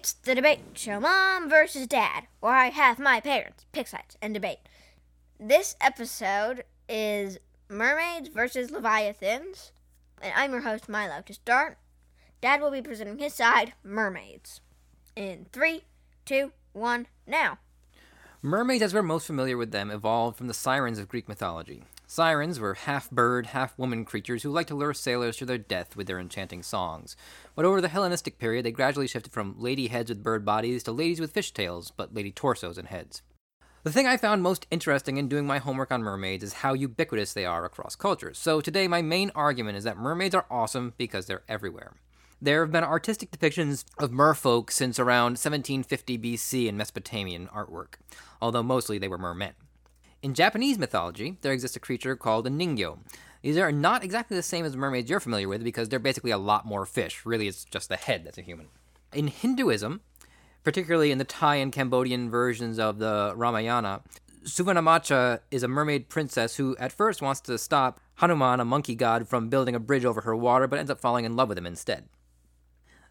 It's the debate show, Mom versus Dad, where I have my parents pick sides and debate. This episode is Mermaids versus Leviathans, and I'm your host, Milo. To start, Dad will be presenting his side, Mermaids. In three, two, one, now. Mermaids, as we're most familiar with them, evolved from the sirens of Greek mythology. Sirens were half bird, half woman creatures who liked to lure sailors to their death with their enchanting songs. But over the Hellenistic period, they gradually shifted from lady heads with bird bodies to ladies with fish tails, but lady torsos and heads. The thing I found most interesting in doing my homework on mermaids is how ubiquitous they are across cultures. So today, my main argument is that mermaids are awesome because they're everywhere. There have been artistic depictions of merfolk since around 1750 BC in Mesopotamian artwork, although mostly they were mermen. In Japanese mythology, there exists a creature called a ningyo. These are not exactly the same as mermaids you're familiar with because they're basically a lot more fish. Really, it's just the head that's a human. In Hinduism, particularly in the Thai and Cambodian versions of the Ramayana, Suvanamacha is a mermaid princess who at first wants to stop Hanuman, a monkey god, from building a bridge over her water, but ends up falling in love with him instead.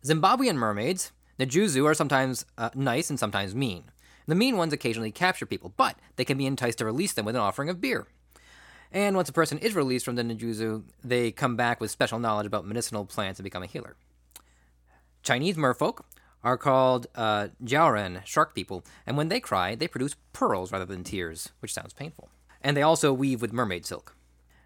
Zimbabwean mermaids, Njuzu, are sometimes uh, nice and sometimes mean. The mean ones occasionally capture people, but they can be enticed to release them with an offering of beer. And once a person is released from the Njuzu, they come back with special knowledge about medicinal plants and become a healer. Chinese merfolk are called uh, jiaoren, shark people, and when they cry, they produce pearls rather than tears, which sounds painful. And they also weave with mermaid silk.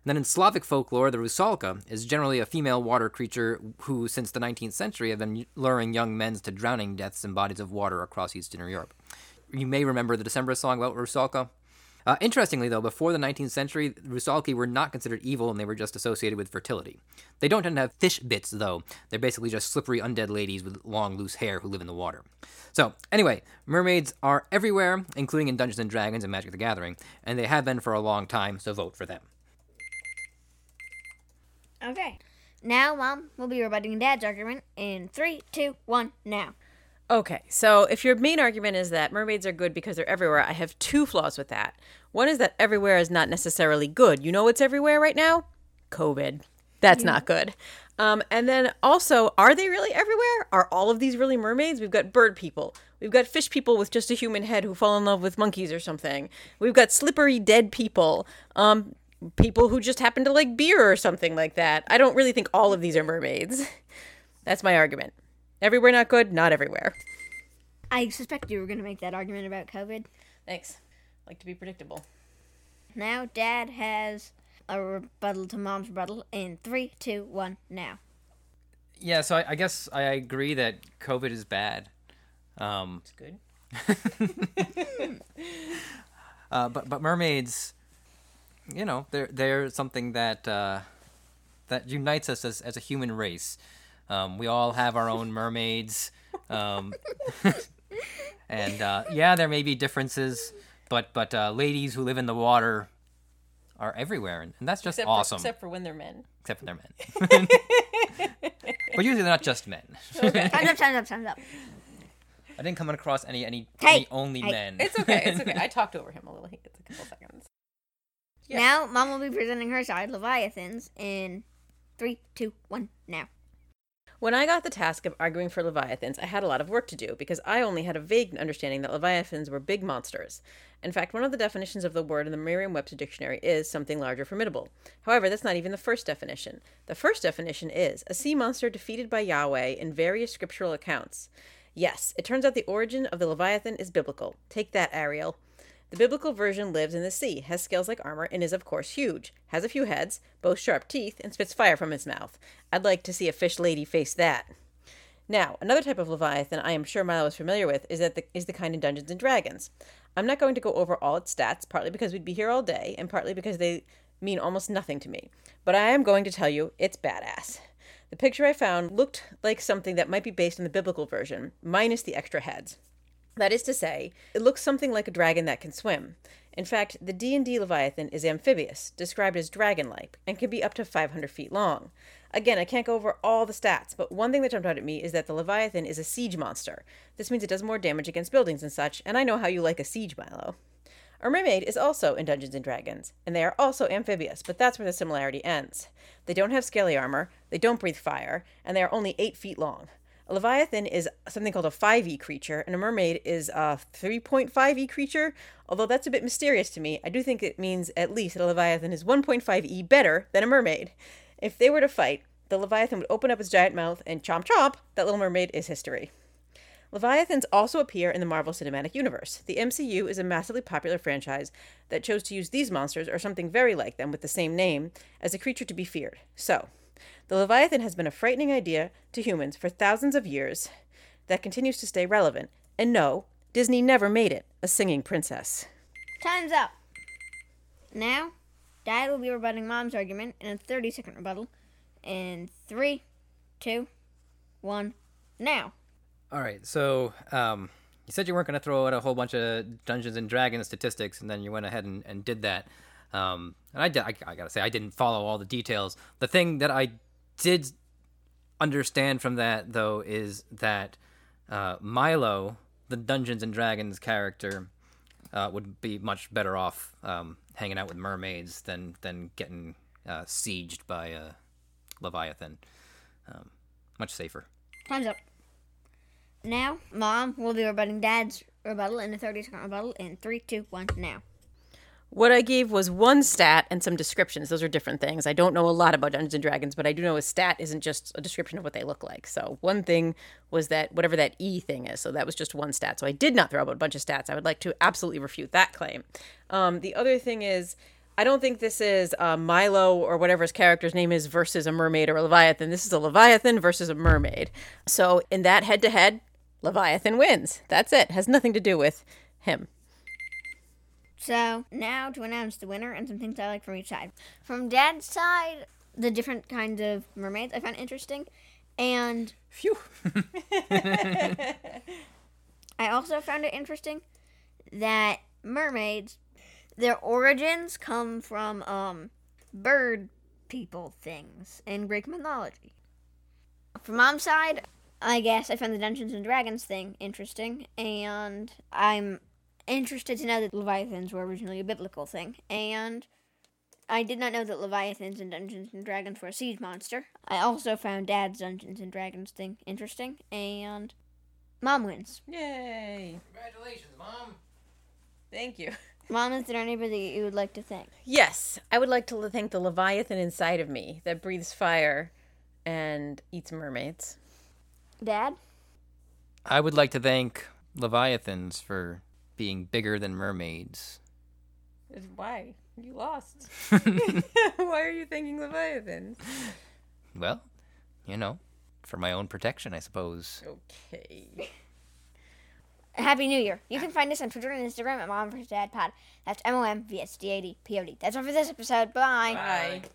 And then in Slavic folklore, the rusalka is generally a female water creature who, since the 19th century, have been luring young men to drowning deaths in bodies of water across Eastern Europe you may remember the December song about Rusalka. Uh, interestingly, though, before the 19th century, Rusalki were not considered evil and they were just associated with fertility. They don't tend to have fish bits, though. They're basically just slippery undead ladies with long, loose hair who live in the water. So, anyway, mermaids are everywhere, including in Dungeons and Dragons and Magic the Gathering, and they have been for a long time, so vote for them. Okay. Now, Mom we'll be rebutting Dad's argument in three, two, one, now. Okay, so if your main argument is that mermaids are good because they're everywhere, I have two flaws with that. One is that everywhere is not necessarily good. You know what's everywhere right now? COVID. That's yeah. not good. Um, and then also, are they really everywhere? Are all of these really mermaids? We've got bird people. We've got fish people with just a human head who fall in love with monkeys or something. We've got slippery dead people. Um, people who just happen to like beer or something like that. I don't really think all of these are mermaids. That's my argument. Everywhere not good, not everywhere. I suspect you were going to make that argument about COVID. Thanks. Like to be predictable. Now, Dad has a rebuttal to Mom's rebuttal in three, two, one, now. Yeah, so I, I guess I agree that COVID is bad. Um, it's good. uh, but but mermaids, you know, they're they're something that uh, that unites us as as a human race. Um, we all have our own mermaids. Um, and uh, yeah, there may be differences, but but uh, ladies who live in the water are everywhere, and, and that's just except awesome. For, except for when they're men. Except for they're men. but usually they're not just men. Okay. Time's up, time's up, time's up. I didn't come across any any, hey, any only hey. men. It's okay. It's okay. I talked over him a little. He gets a couple seconds. Yeah. Now, Mom will be presenting her side, Leviathans, in three, two, one, now. When I got the task of arguing for Leviathans, I had a lot of work to do because I only had a vague understanding that Leviathans were big monsters. In fact, one of the definitions of the word in the Merriam Webster dictionary is something large or formidable. However, that's not even the first definition. The first definition is a sea monster defeated by Yahweh in various scriptural accounts. Yes, it turns out the origin of the Leviathan is biblical. Take that, Ariel. The biblical version lives in the sea, has scales like armor, and is, of course, huge, has a few heads, both sharp teeth, and spits fire from its mouth. I'd like to see a fish lady face that. Now, another type of Leviathan I am sure Milo is familiar with is that the, is the kind in Dungeons and Dragons. I'm not going to go over all its stats, partly because we'd be here all day, and partly because they mean almost nothing to me. But I am going to tell you it's badass. The picture I found looked like something that might be based on the biblical version, minus the extra heads. That is to say, it looks something like a dragon that can swim. In fact, the D&D Leviathan is amphibious, described as dragon-like, and can be up to 500 feet long. Again, I can't go over all the stats, but one thing that jumped out at me is that the Leviathan is a siege monster. This means it does more damage against buildings and such, and I know how you like a siege, Milo. A mermaid is also in Dungeons and Dragons, and they are also amphibious, but that's where the similarity ends. They don't have scaly armor, they don't breathe fire, and they are only 8 feet long. A leviathan is something called a 5e creature, and a mermaid is a 3.5e creature. Although that's a bit mysterious to me, I do think it means at least that a leviathan is 1.5e better than a mermaid. If they were to fight, the leviathan would open up its giant mouth and chomp chomp. That little mermaid is history. Leviathans also appear in the Marvel Cinematic Universe. The MCU is a massively popular franchise that chose to use these monsters, or something very like them with the same name, as a creature to be feared. So, the Leviathan has been a frightening idea to humans for thousands of years that continues to stay relevant. And no, Disney never made it a singing princess. Time's up. Now, Dad will be rebutting Mom's argument in a 30 second rebuttal. In three, two, one, now. All right, so um, you said you weren't going to throw out a whole bunch of Dungeons and Dragons statistics, and then you went ahead and, and did that. Um, and I, did, I, I gotta say, I didn't follow all the details. The thing that I did understand from that, though, is that uh, Milo, the Dungeons and Dragons character, uh, would be much better off um, hanging out with mermaids than than getting uh, sieged by a Leviathan. Um, much safer. Time's up. Now, Mom will be rebutting Dad's rebuttal in a 30 second rebuttal in three, two, one, now. What I gave was one stat and some descriptions. Those are different things. I don't know a lot about Dungeons and Dragons, but I do know a stat isn't just a description of what they look like. So one thing was that whatever that E thing is. So that was just one stat. So I did not throw out a bunch of stats. I would like to absolutely refute that claim. Um, the other thing is. I don't think this is uh, Milo or whatever his character's name is versus a mermaid or a leviathan. This is a leviathan versus a mermaid. So in that head to head, Leviathan wins. That's it. Has nothing to do with him. So, now to announce the winner and some things I like from each side. From Dad's side, the different kinds of mermaids I found interesting. And Phew. I also found it interesting that mermaids, their origins come from um, bird people things in Greek mythology. From Mom's side, I guess I found the Dungeons and Dragons thing interesting, and I'm interested to know that Leviathans were originally a biblical thing, and I did not know that Leviathans in Dungeons and Dragons were a siege monster. I also found Dad's Dungeons and Dragons thing interesting, and Mom wins. Yay. Congratulations, Mom. Thank you. Mom, is there anybody you would like to thank? Yes, I would like to thank the Leviathan inside of me that breathes fire and eats mermaids. Dad? I would like to thank Leviathans for being bigger than mermaids. Why? You lost. Why are you thanking Leviathan? Well, you know, for my own protection, I suppose. Okay. Happy New Year. You can find us on Twitter and Instagram at Mom vs. Dad Pod. That's M O M V S D A D P O D. That's all for this episode. Bye. Bye.